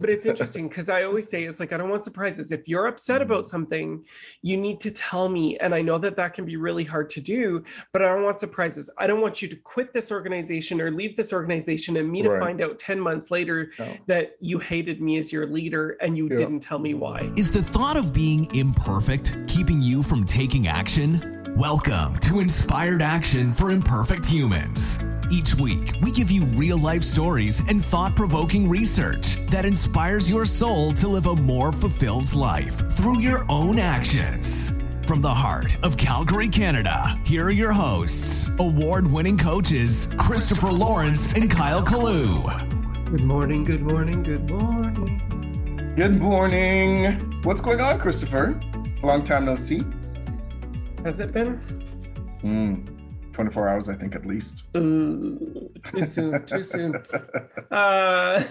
but it's interesting because I always say it's like I don't want surprises. If you're upset about Mm. something, you need to tell me. And I know that that can be really hard to do, but I don't want surprises. I don't want you to quit this organization or leave this organization and me to Right. find out 10 months later No. that you hated me as your leader and you Yeah. didn't tell me why. Is the thought of being imperfect keeping you from taking action? Welcome to Inspired Action for Imperfect Humans. Each week, we give you real life stories and thought provoking research that inspires your soul to live a more fulfilled life through your own actions. From the heart of Calgary, Canada, here are your hosts, award winning coaches Christopher Lawrence and Kyle Kaloo. Good morning, good morning, good morning. Good morning. What's going on, Christopher? Long time no see. Has it been? Mm, 24 hours, I think, at least. Ooh, too soon, too soon. Uh,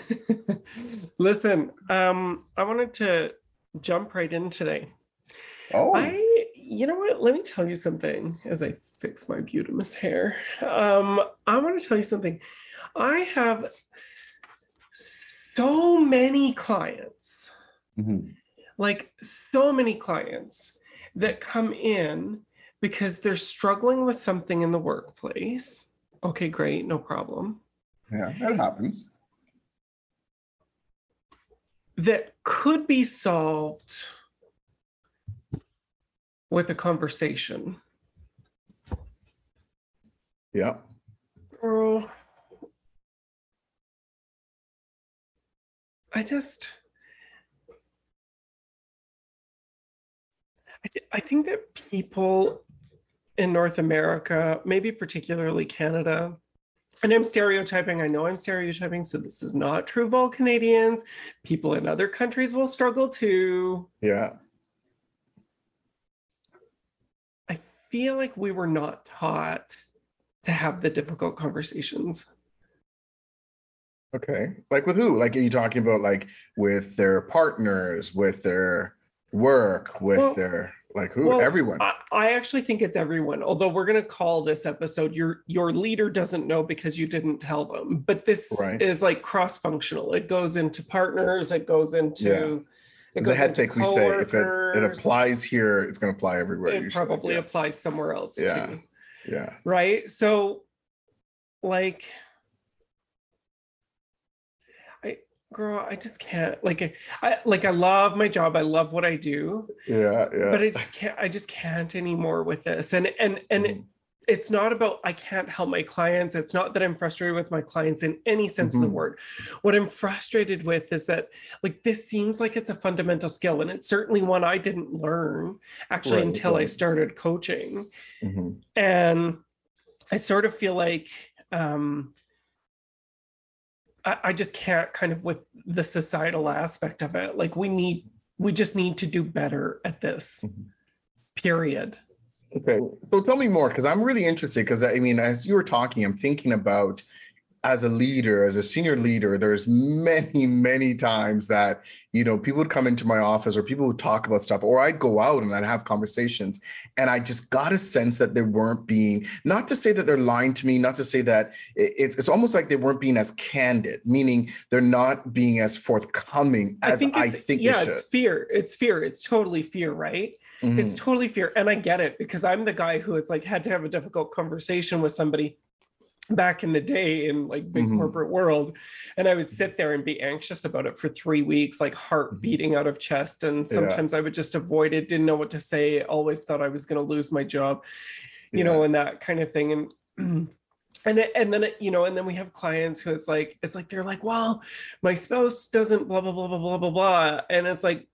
listen, um, I wanted to jump right in today. oh, I, you know what? Let me tell you something as I fix my Butamus hair. Um, I want to tell you something. I have so many clients, Mhm. like so many clients that come in because they're struggling with something in the workplace. Okay, great, no problem. yeah, that happens. that could be solved with a conversation. Yeah. Girl, I just, I, th- I think that people in North America, maybe particularly Canada, and I'm stereotyping, I know I'm stereotyping, so this is not true of all Canadians. People in other countries will struggle too. Yeah. I feel like we were not taught to have the difficult conversations. Okay. Like with who? Like, are you talking about like with their partners, with their work, with Well- their like who? well, Everyone. I, I actually think it's everyone. Although we're going to call this episode "your your leader doesn't know because you didn't tell them," but this Right. is like cross-functional. It goes into partners. It goes into it the head pick we say if it, it applies here, it's going to apply everywhere. It usually. probably Yeah. applies somewhere else Yeah. too. yeah. right so like girl i just can't like i like i love my job i love what i do Yeah. Yeah. but i just can't i just can't anymore with this and and and Mhm. it's not about i can't help my clients it's not that i'm frustrated with my clients in any sense of the Mhm. word what i'm frustrated with is that like this seems like it's a fundamental skill and it's certainly one i didn't learn actually Right, until i started coaching Mhm. and I sort of feel like um, I, I just can't kind of with the societal aspect of it. Like we need, we just need to do better at this. Mhm. Period. Okay, so tell me more because I'm really interested. Because I mean, as you were talking, I'm thinking about as a leader, as a senior leader, there's many, many times that you know people would come into my office or people would talk about stuff, or I'd go out and I'd have conversations, and I just got a sense that they weren't being not to say that they're lying to me, not to say that it's it's almost like they weren't being as candid, meaning they're not being as forthcoming as I it's, think, yeah, they should. it's fear. It's fear. It's totally fear, right? Mhm. It's totally fear. And I get it because I'm the guy who has like had to have a difficult conversation with somebody back in the day in like big Mhm. corporate world. And I would sit there and be anxious about it for three weeks, like heart Mhm. beating out of chest. And Yeah. sometimes I would just avoid it, didn't know what to say, always thought I was going to lose my job, you know, and that kind of thing. And and it- and then it, you know, and then we have clients who it's like, it's like they're like, well, my spouse doesn't blah blah blah blah blah blah blah. And it's like,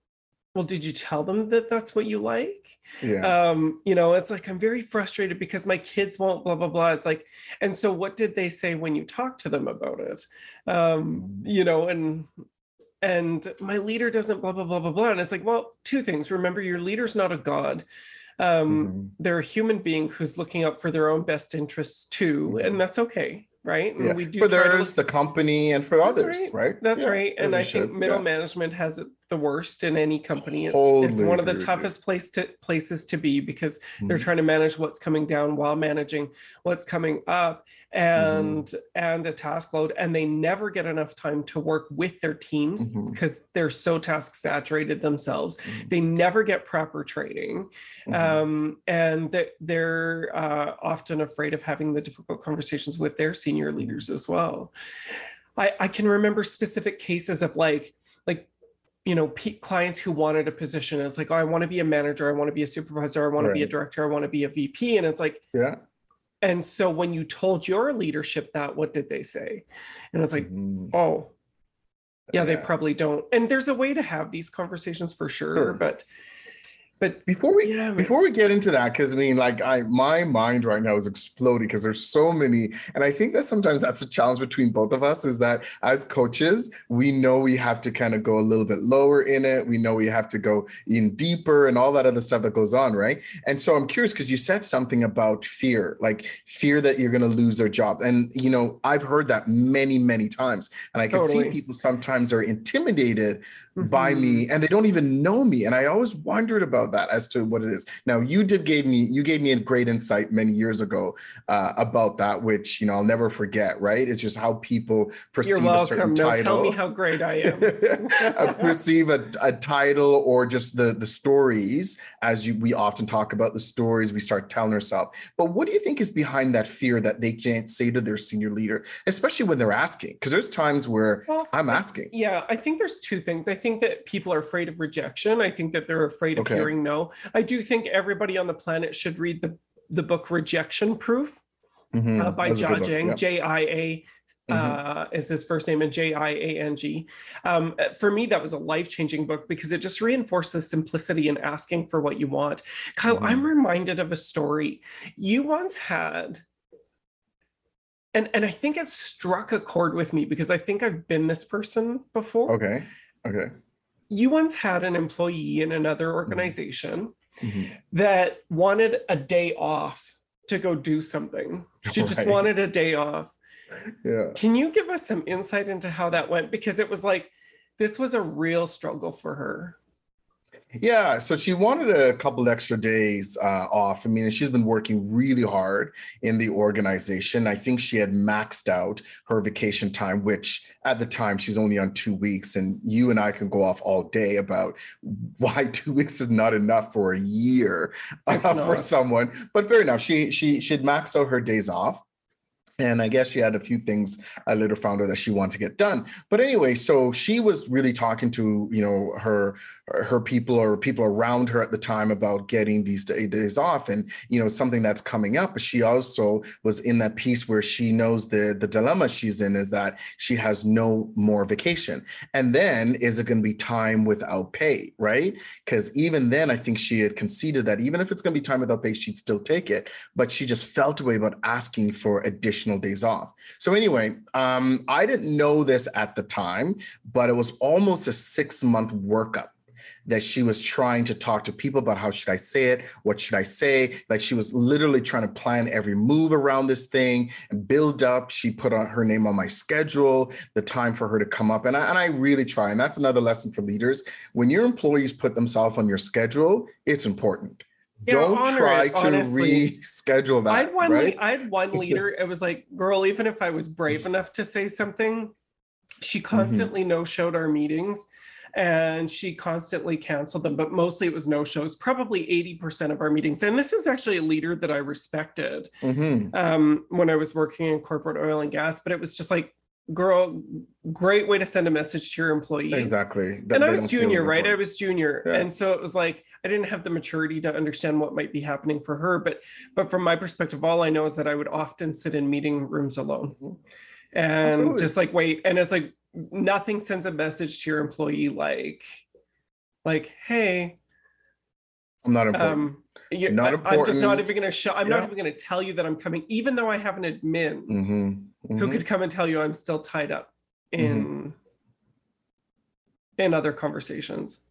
well, did you tell them that that's what you like? yeah, um you know it's like i'm very frustrated because my kids won't blah blah blah it's like and so what did they say when you talked to them about it um you know and and my leader doesn't blah blah blah blah blah and it's like well two things remember your leader's not a god um Mhm. they're a human being who's looking out for their own best interests too and that's okay right and Yeah, we do for theirs, the company, and for That's others, right. right? That's Yeah, right. And I should, think middle yeah. management has it the worst in any company. It's, Totally it's one of the agree with you. toughest place to places to be because they're Mhm. trying to manage what's coming down while managing what's coming up and and a task load and they never get enough time to work with their teams Mhm. because they're so task saturated themselves Mhm. they never get proper training Mhm. um, and that they're uh, often afraid of having the difficult conversations with their senior leaders as well. I, I can remember specific cases of like you know pe- clients who wanted a position. It's like, oh, I want to be a manager, I want to be a supervisor, I want to be a director, I want to be a VP, and it's like. yeah. And so when you told your leadership that, what did they say? And it's like, Mhm. oh, yeah, they probably don't. And there's a way to have these conversations for sure, Sure. but but Before we yeah, before we get into that, because I mean, like I my mind right now is exploding because there's so many, and I think that sometimes that's a challenge between both of us is that as coaches, we know we have to kind of go a little bit lower in it. We know we have to go in deeper and all that other stuff that goes on, right? And so I'm curious because you said something about fear, like fear that you're going to lose their job, and you know I've heard that many many times, and I can Totally. see people sometimes are intimidated by Mhm. me and they don't even know me and i always wondered about that as to what it is now you did gave me you gave me a great insight many years ago uh, about that which you know i'll never forget right it's just how people perceive You're a certain. No, title tell me how great I am. uh, perceive a, a title or just the the stories as you we often talk about the stories we start telling ourselves but what do you think is behind that fear that they can't say to their senior leader especially when they're asking because there's times where Well, i'm asking Yeah, I think there's two things. I think that people are afraid of rejection. I think that they're afraid of Okay. Hearing no. I do think everybody on the planet should read the the book Rejection Proof Mhm. uh, by That's a good Jia yeah. J I A uh, is his first name and J I A N G. Um, for me, that was a life changing book because it just reinforced the simplicity in asking for what you want. Kyle, Mhm. I'm reminded of a story you once had. And, and I think it struck a chord with me because I think I've been this person before. Okay. Okay. You once had an employee in another Mm-hmm. organization Mhm. that wanted a day off to go do something. She just wanted a day off. Yeah. Can you give us some insight into how that went? Because it was like this was a real struggle for her. Yeah. So she wanted a couple extra days uh, off. I mean, she's been working really hard in the organization. I think she had maxed out her vacation time, which at the time she's only on two weeks. And you and I can go off all day about why two weeks is not enough for a year uh, for someone. But fair enough. She she she had maxed out her days off. And I guess she had a few things I later found out that she wanted to get done. But anyway, so she was really talking to, you know, her her people or people around her at the time about getting these day- days off. And you know something that's coming up but she also was in that piece where she knows the the dilemma she's in is that she has no more vacation. And then is it going to be time without pay right? Because even then i think she had conceded that even if it's going to be time without pay she'd still take it. But she just felt a way about asking for additional days off. So anyway um i didn't know this at the time but it was almost a six month workup that she was trying to talk to people about how should I say it? What should I say? Like she was literally trying to plan every move around this thing and build up. She put on her name on my schedule, the time for her to come up. And I, and I really try. And that's another lesson for leaders. When your employees put themselves on your schedule, it's important. Yeah, Don't try it, to honestly. reschedule that. I had one. right? I had one leader. It was like, girl, even if I was brave enough to say something, she Mm-hmm. constantly no showed our meetings, and she constantly canceled them. But mostly it was no shows. Probably eighty percent of our meetings. And this is actually a leader that I respected Mhm. um, when I was working in corporate oil and gas. But it was just like, girl, great way to send a message to your employees. Exactly. That and I was junior, right? I was junior, Yeah. and so it was like I didn't have the maturity to understand what might be happening for her. But but from my perspective, all I know is that I would often sit in meeting rooms alone, Mhm. and Absolutely. just like wait. And it's like nothing sends a message to your employee like like hey I'm not important. um you, Not I, am just not even going to show i'm not even going to tell you that i'm coming even though i have an admin Mhm. who Mhm. could come and tell you i'm still tied up in Mm-hmm. in other conversations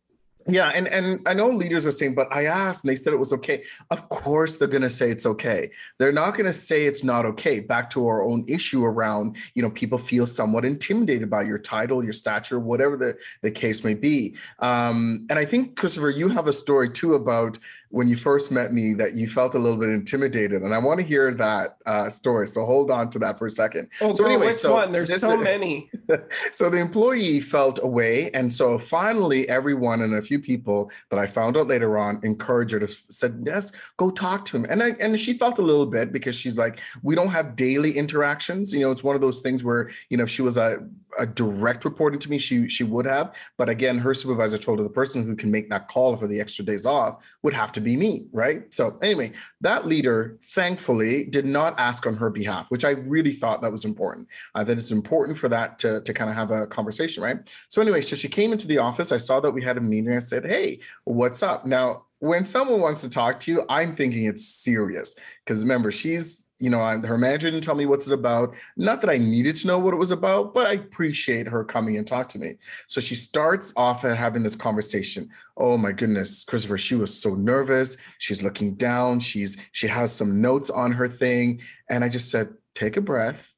Yeah, and and I know leaders were saying, but I asked and they said it was okay. Of course they're going to say it's okay. They're not going to say it's not okay. Back to our own issue around, you know, people feel somewhat intimidated by your title, your stature, whatever the, the case may be. Um, and I think Christopher, you have a story too about when you first met me that you felt a little bit intimidated, and I want to hear that uh, story. So hold on to that for a second. Oh, so girl, anyway, which so one? There's so many. so the employee felt away, and so finally, everyone and a few people that I found out later on encouraged her to said, "Yes, go talk to him." And I and she felt a little bit because she's like, "We don't have daily interactions. You know, it's one of those things where you know if she was a a direct reporting to me, she she would have. But again, her supervisor told her the person who can make that call for the extra days off would have to be me, right? So anyway, that leader thankfully did not ask on her behalf, which I really thought that was important. Uh, that it's important for that to, to kind of have a conversation, right? So anyway, so she came into the office. I saw that we had a meeting. I said, hey, what's up? Now, when someone wants to talk to you, I'm thinking it's serious. Because remember, she's you know, I'm, her manager didn't tell me what's it about. Not that I needed to know what it was about, but I appreciate her coming and talk to me. So she starts off having this conversation. Oh my goodness, Christopher, she was so nervous. She's looking down. She's she has some notes on her thing, and I just said, take a breath,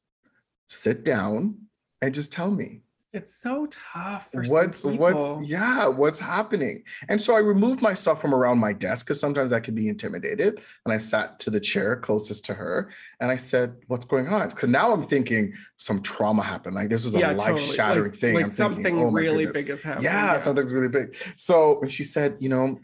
sit down, and just tell me. It's so tough for what's what's yeah what's happening and so i removed myself from around my desk because sometimes i could be intimidated and i sat to the chair closest to her and i said what's going on because now i'm thinking some trauma happened like this was a yeah, life-shattering totally. like, thing like I'm something thinking, oh really big has happened yeah, yeah something's really big so she said you know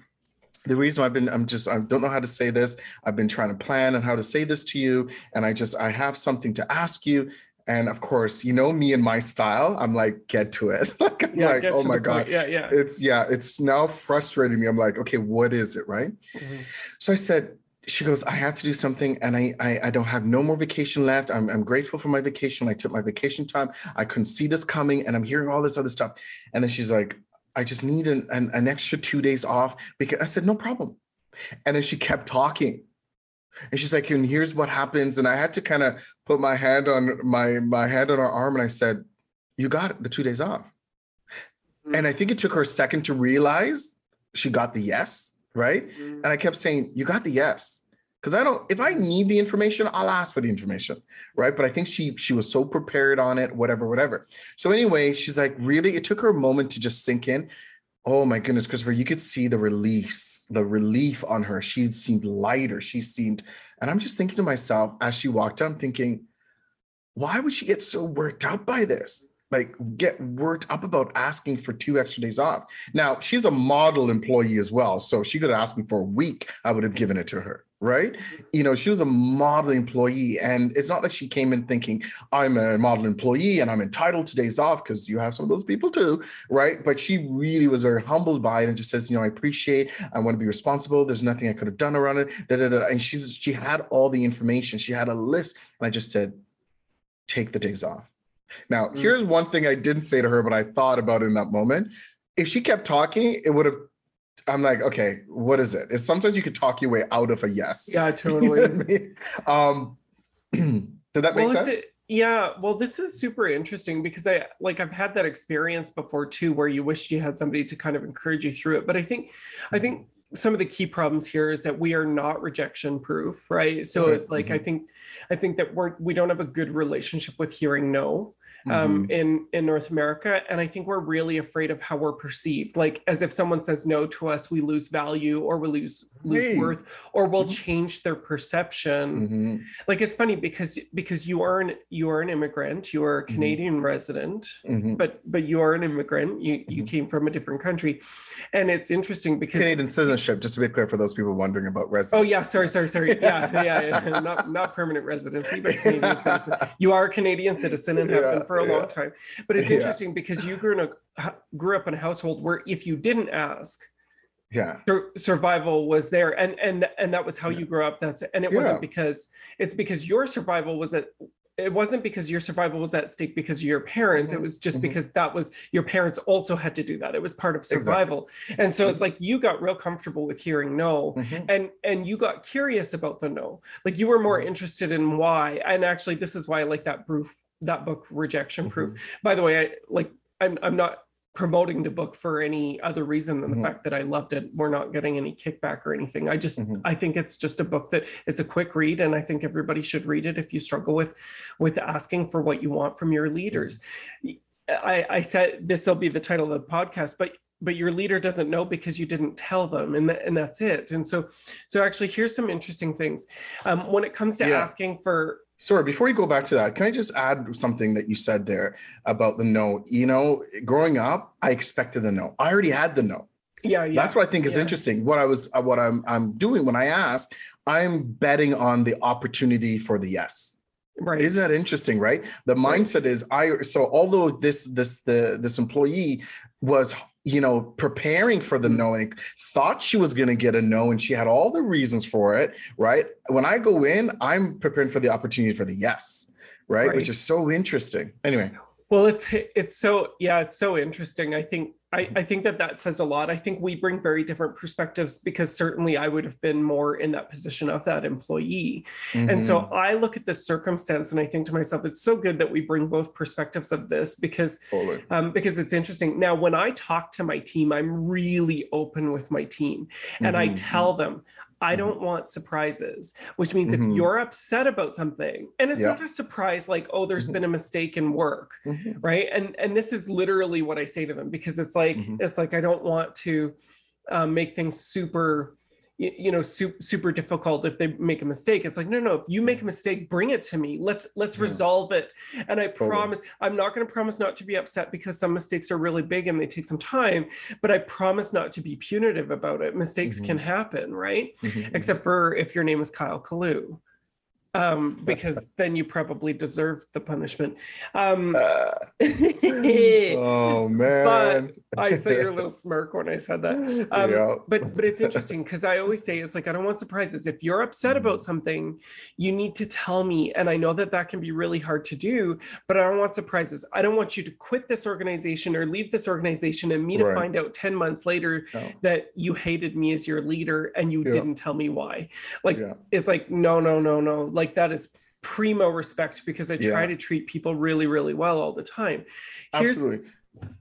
the reason I've been, I'm just, I don't know how to say this. I've been trying to plan on how to say this to you. And I just, I have something to ask you. And of course, you know me and my style. I'm like, get to it. like, I'm yeah, like, oh my god, point. yeah, yeah. It's yeah, it's now frustrating me. I'm like, okay, what is it, right? Mm-hmm. So I said, she goes, I have to do something, and I, I I don't have no more vacation left. I'm I'm grateful for my vacation. I took my vacation time. I couldn't see this coming, and I'm hearing all this other stuff. And then she's like, I just need an, an, an extra two days off because I said, no problem. And then she kept talking and she's like, and here's what happens. And I had to kind of put my hand on my my hand on her arm and I said, You got the two days off. Mm-hmm. And I think it took her a second to realize she got the yes, right? Mm-hmm. And I kept saying, You got the yes. Because I don't, if I need the information, I'll ask for the information, right? But I think she she was so prepared on it, whatever, whatever. So anyway, she's like, really, it took her a moment to just sink in. Oh my goodness, Christopher, you could see the release, the relief on her. She seemed lighter. She seemed, and I'm just thinking to myself as she walked out, I'm thinking, why would she get so worked up by this? like get worked up about asking for two extra days off. Now, she's a model employee as well. So she could have asked me for a week, I would have given it to her, right? You know, she was a model employee. And it's not that she came in thinking, I'm a model employee and I'm entitled to days off because you have some of those people too, right? But she really was very humbled by it and just says, you know, I appreciate, I want to be responsible. There's nothing I could have done around it. Da, da, da. And she's she had all the information. She had a list. And I just said, take the days off now, mm. here's one thing I didn't say to her, but I thought about in that moment. If she kept talking, it would have. I'm like, okay, what is it? It's sometimes you could talk your way out of a yes. Yeah, totally. you know I mean? um, did that make well, sense? Yeah, well, this is super interesting because I like I've had that experience before too, where you wish you had somebody to kind of encourage you through it. But I think, I think some of the key problems here is that we are not rejection proof, right? So it's like mm-hmm. I think, I think that we're we don't have a good relationship with hearing no um, mm-hmm. in in North America, and I think we're really afraid of how we're perceived. Like as if someone says no to us, we lose value, or we lose lose hey. worth, or we'll mm-hmm. change their perception. Mm-hmm. Like it's funny because because you are an you are an immigrant, you are a mm-hmm. Canadian resident, mm-hmm. but but you are an immigrant. You you came from a different country, and it's interesting because Canadian citizenship. Just to be clear for those people wondering about residence. Oh yeah, sorry, sorry, sorry. Yeah, yeah, yeah. not not permanent residency, but Canadian citizen. You are a Canadian citizen and have yeah. been for a yeah. long time. But it's interesting because you grew in a grew up in a household where if you didn't ask, yeah, survival was there, and and and that was how you grew up. That's and it wasn't because it's because your survival was at it wasn't because your survival was at stake because of your parents. Mm-hmm. It was just mm-hmm. because that was your parents also had to do that. It was part of survival. Exactly. And so mm-hmm. it's like you got real comfortable with hearing no mm-hmm. and and you got curious about the no. Like you were more mm-hmm. interested in why. And actually this is why I like that proof that book rejection proof. Mm-hmm. By the way, I like I'm I'm not promoting the book for any other reason than the fact that I loved it. We're not getting any kickback or anything. I just Mhm. I think it's just a book that it's a quick read and I think everybody should read it if you struggle with with asking for what you want from your leaders. I, I said this will be the title of the podcast, but but your leader doesn't know because you didn't tell them and, that, and that's it and so so actually here's some interesting things um, when it comes to Yeah. asking for Sorry, before you go back to that, can I just add something that you said there about the no? You know, growing up, I expected the no. I already had the no. yeah yeah That's what I think is yeah. interesting. What I was, uh, what I'm, I'm doing when I ask, I'm betting on the opportunity for the yes. right Isn't that interesting, right? The Right. mindset is I. So although this, this, the this employee was, you know, preparing for the no and thought she was going to get a no, and she had all the reasons for it, right? When I go in, I'm preparing for the opportunity for the yes, right? Which is so interesting. Anyway, Well, it's it's so yeah, it's so interesting. I think I, I think that that says a lot. I think we bring very different perspectives because certainly I would have been more in that position of that employee. And so mhm, I look at this circumstance and I think to myself, it's so good that we bring both perspectives of this because um, because it's interesting. Now, when I talk to my team, I'm really open with my team and I Mhm, tell them, I Mhm. don't want surprises, which means Mhm. if you're upset about something, and it's Yeah. not a surprise like, oh, there's Mhm. been a mistake in work, mhm, right? And and this is literally what I say to them because it's like Mhm. it's like I don't want to um, make things super you know super, super difficult if they make a mistake. It's like no no if you make a mistake bring it to me. Let's let's Yeah. resolve it. And i Totally. promise i'm not going to promise not to be upset because some mistakes are really big and they take some time but i promise not to be punitive about it. Mistakes Mhm. can happen right? Mhm, except for if your name is kyle Kaloo um because then you probably deserve the punishment um Uh, oh man. I saw your little smirk when I said that. Um, Yeah. But but it's interesting because I always say it's like I don't want surprises. If you're upset about Mhm. something, you need to tell me. And I know that that can be really hard to do, but I don't want surprises. I don't want you to quit this organization or leave this organization and me to Right. find out ten months later No. that you hated me as your leader and you Yeah. didn't tell me why. Like Yeah. it's like no no no no. Like that is primo respect because I try Yeah. to treat people really really well all the time. Here's Absolutely.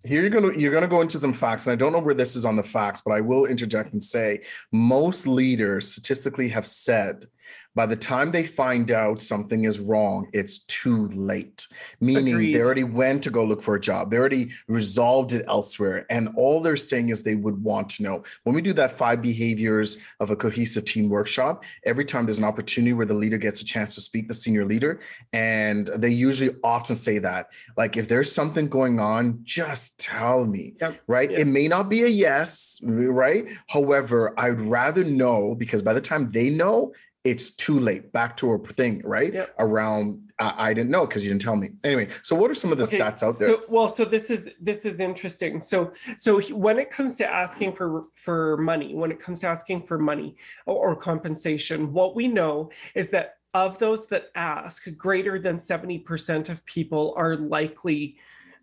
Here you're gonna you're gonna go into some facts, and I don't know where this is on the facts, but I will interject and say most leaders statistically have said by the time they find out something is wrong, it's too late. Meaning Agreed. they already went to go look for a job, they already resolved it elsewhere, and all they're saying is they would want to know. When we do that five behaviors of a cohesive team workshop, every time there's an opportunity where the leader gets a chance to speak, the senior leader, and they usually often say that like if there's something going on just tell me Yep. right Yep. it may not be a yes right however i'd rather know because by the time they know it's too late back to a thing right Yep. around I, I didn't know because you didn't tell me anyway so what are some of the Okay, stats out there So, well, so this is this is interesting. So, so when it comes to asking for for money, when it comes to asking for money or, or compensation, what we know is that of those that ask, greater than seventy percent of people are likely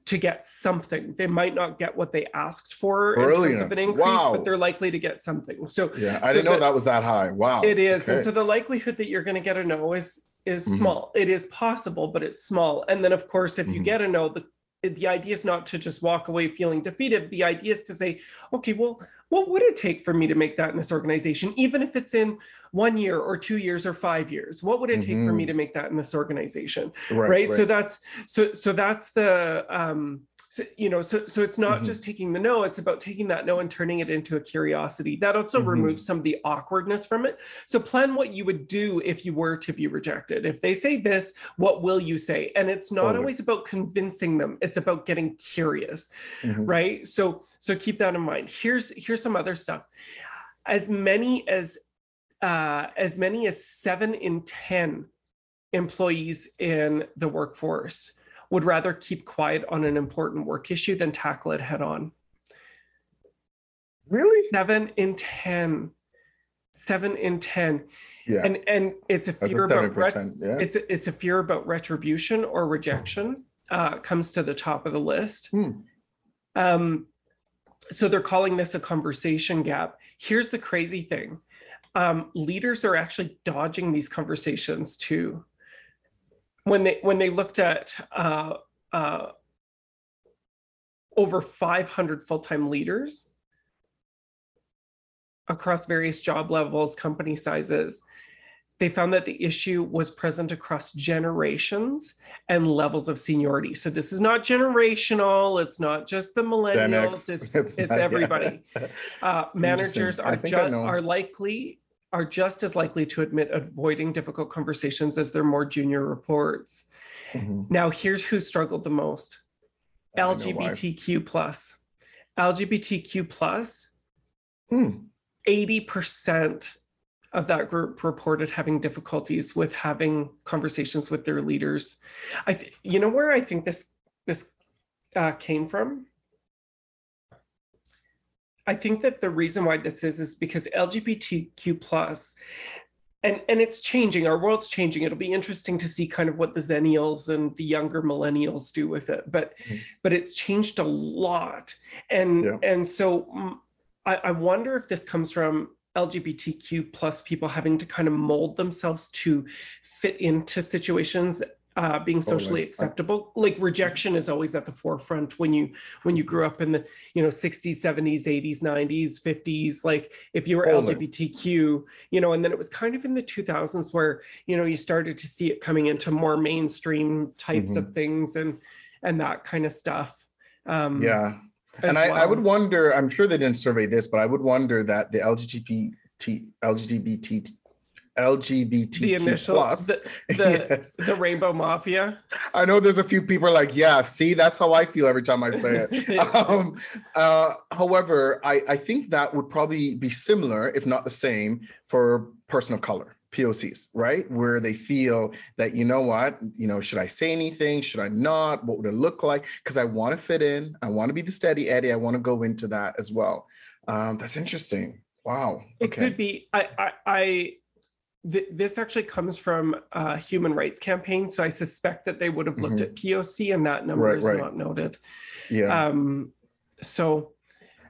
to get something. They might not get what they asked for in terms of an increase, Wow. but they're likely to get something. So, yeah i so didn't know that was that high wow it is, and so the likelihood that you're going to get a no is is Mhm. small. It is possible, but it's small. And then, of course, if you Mhm. get a no, the the idea is not to just walk away feeling defeated. The idea is to say, okay, well, what would it take for me to make that in this organization, even if it's in one year or two years or five years? What would it take for me Mhm. to make that in this organization? right, right, so that's so so that's the um so you know so so it's not Mhm. just taking the no it's about taking that no and turning it into a curiosity that also Mhm. removes some of the awkwardness from it so plan what you would do if you were to be rejected if they say this what will you say and it's not Totally. always about convincing them it's about getting curious Mhm. right so so keep that in mind here's here's some other stuff as many as uh as many as seven in ten employees in the workforce would rather keep quiet on an important work issue than tackle it head on. Really? Seven in ten. Seven in ten. Yeah. And and it's a fear a about ret- yeah. it's a, it's a fear about retribution or rejection uh, comes to the top of the list. Hmm. um, so they're calling this a conversation gap. Here's the crazy thing. Um, leaders are actually dodging these conversations too when they when they looked at uh, uh, over 500 full-time leaders across various job levels, company sizes. They found that the issue was present across generations and levels of seniority. So this is not generational. It's not just the millennials. It's, it's, it's everybody. Yeah. Uh, managers are ju- are likely are just as likely to admit avoiding difficult conversations as their more junior reports. Mm-hmm. Now, here's who struggled the most: LGBTQ plus. LGBTQ plus. Hmm. 80% of that group reported having difficulties with having conversations with their leaders. I, th- you know, where I think this this uh, came from. I think that the reason why this is is because LGBTQ plus, and and it's changing. Our world's changing. It'll be interesting to see kind of what the Zennials and the younger millennials do with it. But mm-hmm. but it's changed a lot, and yeah. and so mm, I, I wonder if this comes from LGBTQ plus people having to kind of mold themselves to fit into situations uh, being socially acceptable like rejection is always at the forefront when you when you grew up in the you know 60s 70s 80s 90s 50s like if you were totally. lgbtq you know and then it was kind of in the 2000s where you know you started to see it coming into more mainstream types mm-hmm. of things and and that kind of stuff um yeah and I, well. I, would wonder, I'm sure they didn't survey this, but I would wonder that the LGBT, LGBT, LGBT the initial plus, the, the, yes. the, rainbow mafia. I know there's a few people like, yeah, see, that's how I feel every time I say it. um, uh, however, I, I think that would probably be similar, if not the same, for person of color. POCs, right? Where they feel that, you know what, you know, should I say anything? Should I not? What would it look like? Because I want to fit in. I want to be the steady Eddie. I want to go into that as well. Um, that's interesting. Wow. It could be. I, I, I th- this actually comes from a human rights campaign. So I suspect that they would have looked mm-hmm. at POC and that number right, is right. not noted. Yeah. Um, so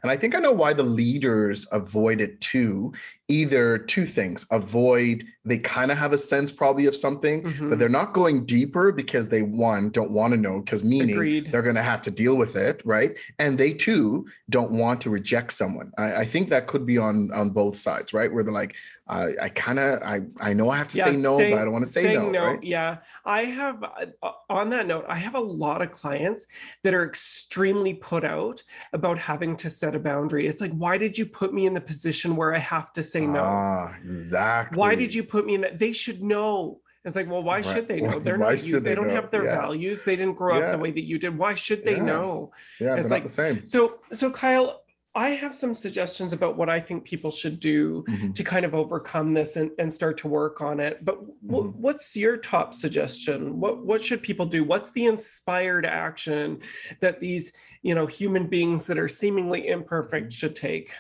and I think I know why the leaders avoid it too. Either two things avoid, they kind of have a sense probably of something, mm-hmm. but they're not going deeper because they, one, don't want to know, because meaning Agreed. they're going to have to deal with it, right? And they too don't want to reject someone. I, I think that could be on on both sides, right? Where they're like, uh, I kind of, I, I know I have to yeah, say no, saying, but I don't want to say no. no right? Yeah. I have, uh, on that note, I have a lot of clients that are extremely put out about having to set a boundary. It's like, why did you put me in the position where I have to say no? Ah, exactly. Why did you put me in that? They should know. It's like, well, why right. should they know? They're why not you. They, they don't know? have their yeah. values. They didn't grow yeah. up the way that you did. Why should they yeah. know? Yeah, it's like the same. So, so Kyle, I have some suggestions about what I think people should do mm-hmm. to kind of overcome this and, and start to work on it. But w- mm-hmm. what's your top suggestion? What what should people do? What's the inspired action that these you know human beings that are seemingly imperfect should take?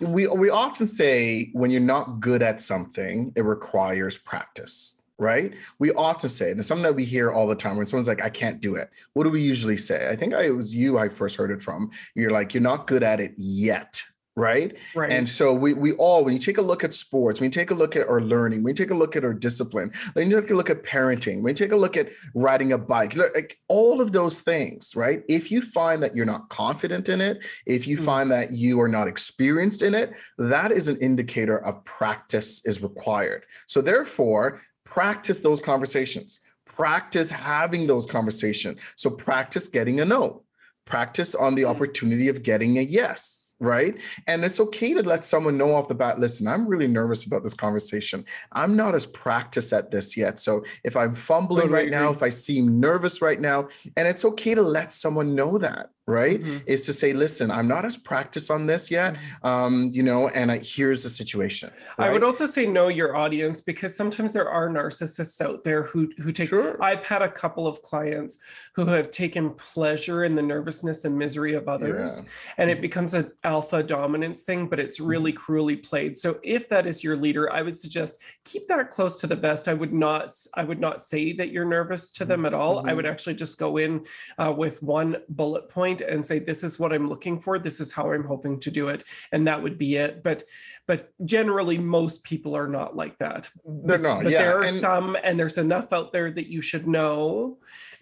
We we often say when you're not good at something, it requires practice right? We often say, and it's something that we hear all the time when someone's like, I can't do it. What do we usually say? I think I, it was you I first heard it from. You're like, you're not good at it yet. Right? right. And so we we all, when you take a look at sports, when you take a look at our learning, when you take a look at our discipline, when you take a look at parenting, when you take a look at riding a bike, like all of those things, right? If you find that you're not confident in it, if you mm-hmm. find that you are not experienced in it, that is an indicator of practice is required. So therefore, practice those conversations practice having those conversations so practice getting a no practice on the mm. opportunity of getting a yes right? And it's okay to let someone know off the bat listen, I'm really nervous about this conversation. I'm not as practiced at this yet. So if I'm fumbling right, right now, if I seem nervous right now, and it's okay to let someone know that right mm-hmm. is to say listen i'm not as practiced on this yet mm-hmm. um you know and I, here's the situation i would also say know your audience because sometimes there are narcissists out there who who take sure. i've had a couple of clients who have taken pleasure in the nervousness and misery of others yeah. and it mm-hmm. becomes an alpha dominance thing but it's really mm-hmm. cruelly played so if that is your leader i would suggest keep that close to the best i would not i would not say that you're nervous to them at all mm-hmm. i would actually just go in uh, with one bullet point and say this is what i'm looking for this is how i'm hoping to do it and that would be it but but generally most people are not like that they're not but yeah. there are and, some and there's enough out there that you should know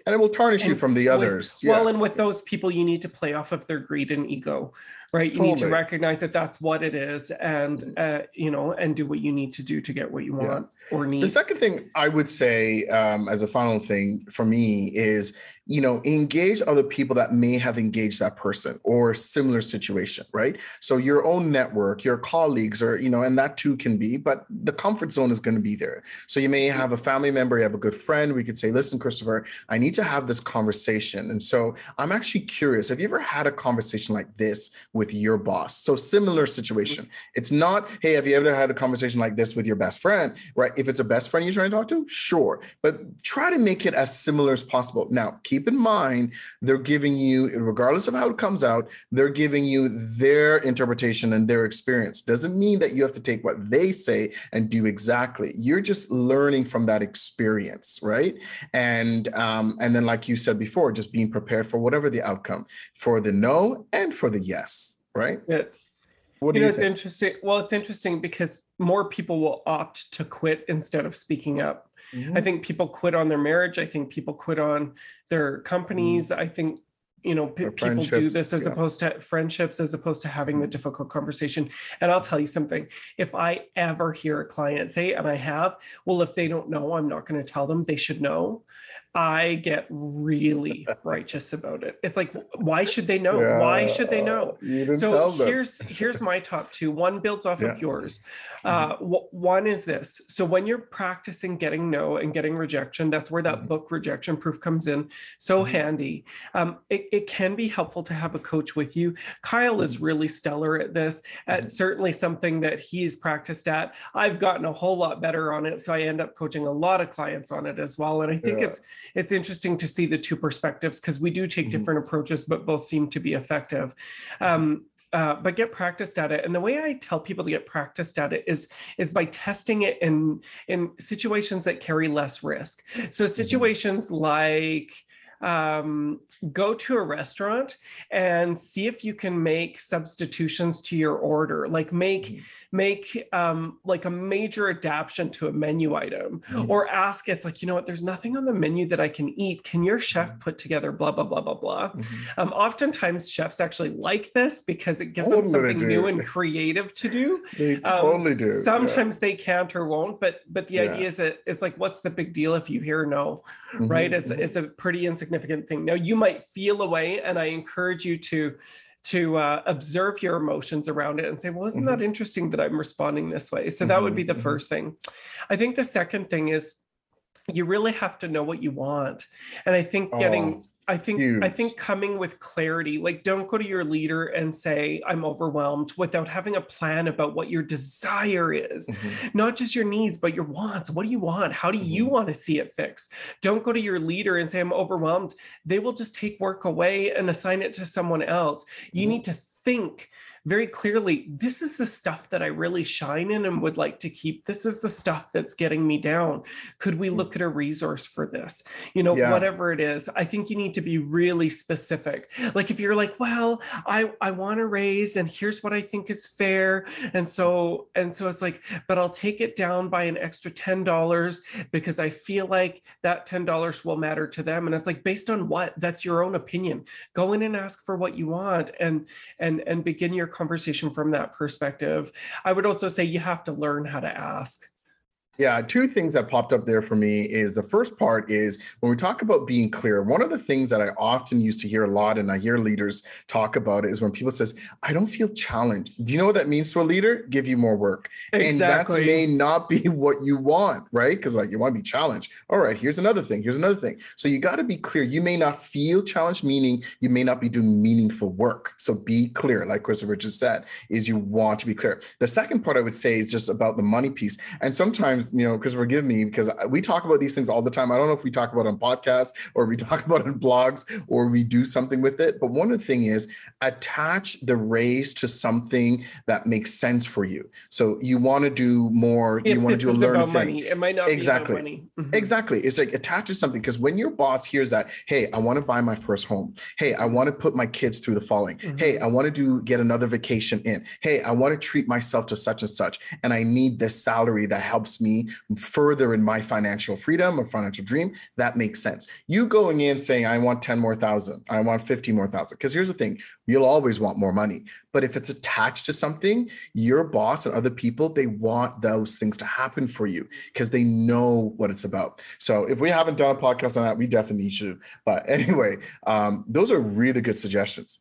and it will tarnish And you from the with- others. Well, and with those people, you need to play off of their greed and ego, right? You need to recognize that that's what it is, and uh, you know, and do what you need to do to get what you Yeah. want or need. The second thing I would say, um, as a final thing for me, is you know engage other people that may have engaged that person or similar situation, right? So your own network, your colleagues, or you know, and that too can be, but the comfort zone is going to be there. So you may have a family member, you have a good friend. We could say, listen, Christopher, I need to have this conversation, and so I'm actually curious. Have you ever had a conversation like this with your boss? So similar situation. It's not, hey, have you ever had a conversation like this with your best friend? Right. If it's a best friend you're trying to talk to, sure. But try to make it as similar as possible. Now, keep in mind, they're giving you, regardless of how it comes out, they're giving you their interpretation and their experience. Doesn't mean that you have to take what they say and do exactly. You're just learning from that experience, right? And um, and then, like you said before, just being prepared for whatever the outcome, for the no and for the yes, right? Yeah. What do you know, you it's think? interesting. Well, it's interesting because more people will opt to quit instead of speaking up. Mm-hmm. I think people quit on their marriage. I think people quit on their companies. I think you know Their people do this as yeah. opposed to friendships, as opposed to having the difficult conversation. And I'll tell you something: if I ever hear a client say, and I have, well, if they don't know, I'm not going to tell them. They should know. I get really righteous about it. It's like, why should they know? Why should they know? So here's here's my top two one builds off Yeah. of yours uh w- one is this so when you're practicing getting no and getting rejection that's where that Mhm. book rejection proof comes in so Mhm. handy um it, it can be helpful to have a coach with you kyle is really stellar at this at Mhm. certainly something that he's practiced at i've gotten a whole lot better on it so i end up coaching a lot of clients on it as well and i think Yeah. it's it's interesting to see the two perspectives because we do take Mhm. different approaches but both seem to be effective. Um, uh, but get practiced at it and the way i tell people to get practiced at it is is by testing it in in situations that carry less risk. So situations like um, go to a restaurant and see if you can make substitutions to your order like make Mhm. make um, like a major adaptation to a menu item Mhm. or ask it's like you know what there's nothing on the menu that i can eat can your chef Mhm. put together blah blah blah blah blah Mhm. um, oftentimes chefs actually like this because it gives them something new and creative to do They um, totally do. yeah. sometimes they can't or won't but but the Yeah. idea is that it's like what's the big deal if you hear no right Mhm, it's mhm. it's a pretty insignificant thing. Now you might feel away and i encourage you to to uh, observe your emotions around it and say well isn't that interesting that i'm responding this way? So that would be the Mhm, mhm. first thing. I think the second thing is you really have to know what you want. And i think getting Oh, I think I think coming with clarity, like don't go to your leader and say I'm overwhelmed without having a plan about what your desire is Mhm. not just your needs, but your wants. What do you want? How do you Mhm. want to see it fixed? Don't go to your leader and say, I'm overwhelmed. They will just take work away and assign it to someone else. You Mhm. need to think very clearly this is the stuff that I really shine in and would like to keep. This is the stuff that's getting me down. Could we Mm. look at a resource for this? You know, Yeah. whatever it is, I think you need to be really specific. Like if you're like, well, I, I want to raise and here's what I think is fair. And so, and so it's like, but I'll take it down by an extra $10 because I feel like that $10 will matter to them. And it's like, based on what? That's your own opinion. Go in and ask for what you want and and and begin your conversation from that perspective. I would also say you have to learn how to ask. Yeah, two things that popped up there for me is the first part is when we talk about being clear, one of the things that I often used to hear a lot and I hear leaders talk about it is when people says, I don't feel challenged. Do you know what that means to a leader? Give you more work. And that may not be what you want, right? Because like you want to be challenged. All right, here's another thing. Here's another thing. So you got to be clear. You may not feel challenged, meaning you may not be doing meaningful work. So be clear, like Christopher just said, is you want to be clear. The second part I would say is just about the money piece. And sometimes, you know, because forgive me, because we talk about these things all the time. I don't know if we talk about it on podcasts or we talk about it in blogs or we do something with it. But one of the thing is attach the raise to something that makes sense for you. So you want to do more, if you want to do a learn thing. money, it might not Exactly. be about money. Mhm. Exactly. It's like attach to something because when your boss hears that, hey, I want to buy my first home. Hey, I want to put my kids through the following. Hey, Mhm. I want to do get another vacation in. Hey, I want to treat myself to such and such. And I need this salary that helps me further in my financial freedom or financial dream, that makes sense. You going in saying, I want 10 more thousand, I want 50 more thousand. Because here's the thing you'll always want more money. But if it's attached to something, your boss and other people, they want those things to happen for you because they know what it's about. So if we haven't done a podcast on that, we definitely should. But anyway, um, those are really good suggestions.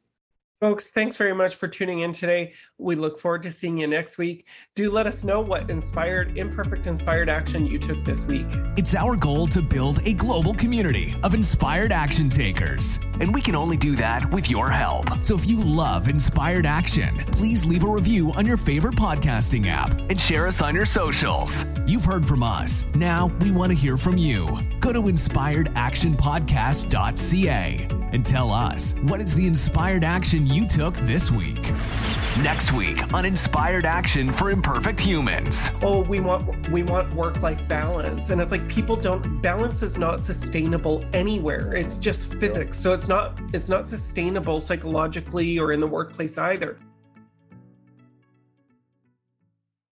Folks, thanks very much for tuning in today. We look forward to seeing you next week. Do let us know what inspired, imperfect inspired action you took this week. It's our goal to build a global community of inspired action takers. And we can only do that with your help. So if you love inspired action, please leave a review on your favorite podcasting app and share us on your socials. You've heard from us. Now we want to hear from you. Go to inspiredactionpodcast.ca and tell us what is the inspired action you took this week. Next week on Inspired Action for Imperfect Humans. Oh, we want we want work-life balance. And it's like people don't balance is not sustainable anywhere. It's just physics. So it's not it's not sustainable psychologically or in the workplace either.